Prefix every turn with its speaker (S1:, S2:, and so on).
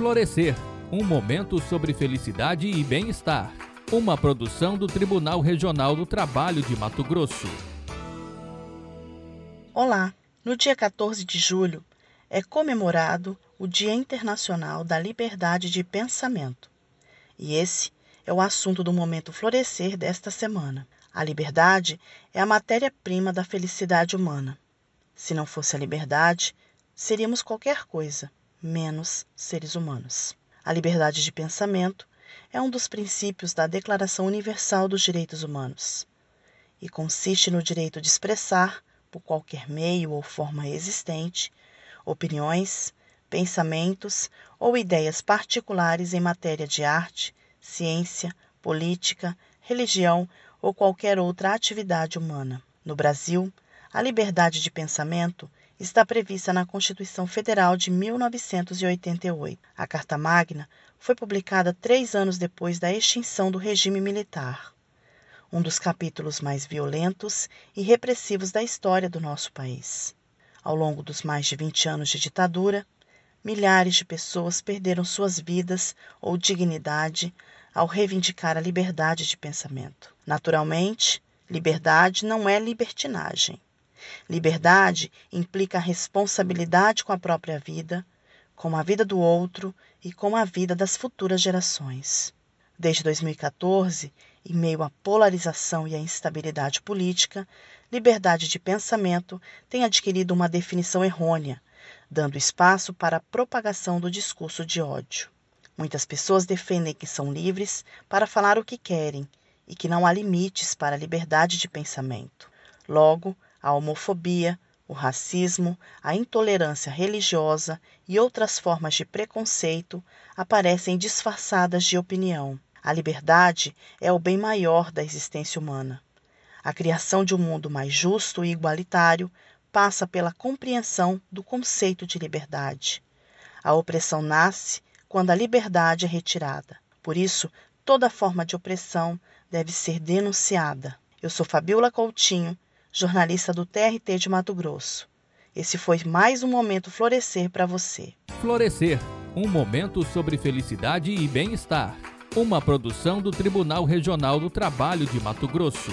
S1: Florescer um momento sobre felicidade e bem-estar. Uma produção do Tribunal Regional do Trabalho de Mato Grosso.
S2: Olá! No dia 14 de julho é comemorado o Dia Internacional da Liberdade de Pensamento. E esse é o assunto do momento florescer desta semana. A liberdade é a matéria-prima da felicidade humana. Se não fosse a liberdade, seríamos qualquer coisa, menos seres humanos. A liberdade de pensamento é um dos princípios da Declaração Universal dos Direitos Humanos e consiste no direito de expressar, por qualquer meio ou forma existente, opiniões, pensamentos ou ideias particulares em matéria de arte, ciência, política, religião ou qualquer outra atividade humana. No Brasil, a liberdade de pensamento está prevista na Constituição Federal de 1988. A Carta Magna foi publicada três anos depois da extinção do regime militar, um dos capítulos mais violentos e repressivos da história do nosso país. Ao longo dos mais de 20 anos de ditadura, milhares de pessoas perderam suas vidas ou dignidade ao reivindicar a liberdade de pensamento. Naturalmente, liberdade não é libertinagem. Liberdade implica responsabilidade com a própria vida, com a vida do outro e com a vida das futuras gerações. Desde 2014, em meio à polarização e à instabilidade política, liberdade de pensamento tem adquirido uma definição errônea, dando espaço para a propagação do discurso de ódio. Muitas pessoas defendem que são livres para falar o que querem e que não há limites para a liberdade de pensamento. Logo, a homofobia, o racismo, a intolerância religiosa e outras formas de preconceito aparecem disfarçadas de opinião. A liberdade é o bem maior da existência humana. A criação de um mundo mais justo e igualitário passa pela compreensão do conceito de liberdade. A opressão nasce quando a liberdade é retirada. Por isso, toda forma de opressão deve ser denunciada. Eu sou Fabiola Coutinho jornalista do TRT de Mato Grosso. Esse foi mais um momento florescer para você.
S1: Florescer, um momento sobre felicidade e bem-estar. Uma produção do Tribunal Regional do Trabalho de Mato Grosso.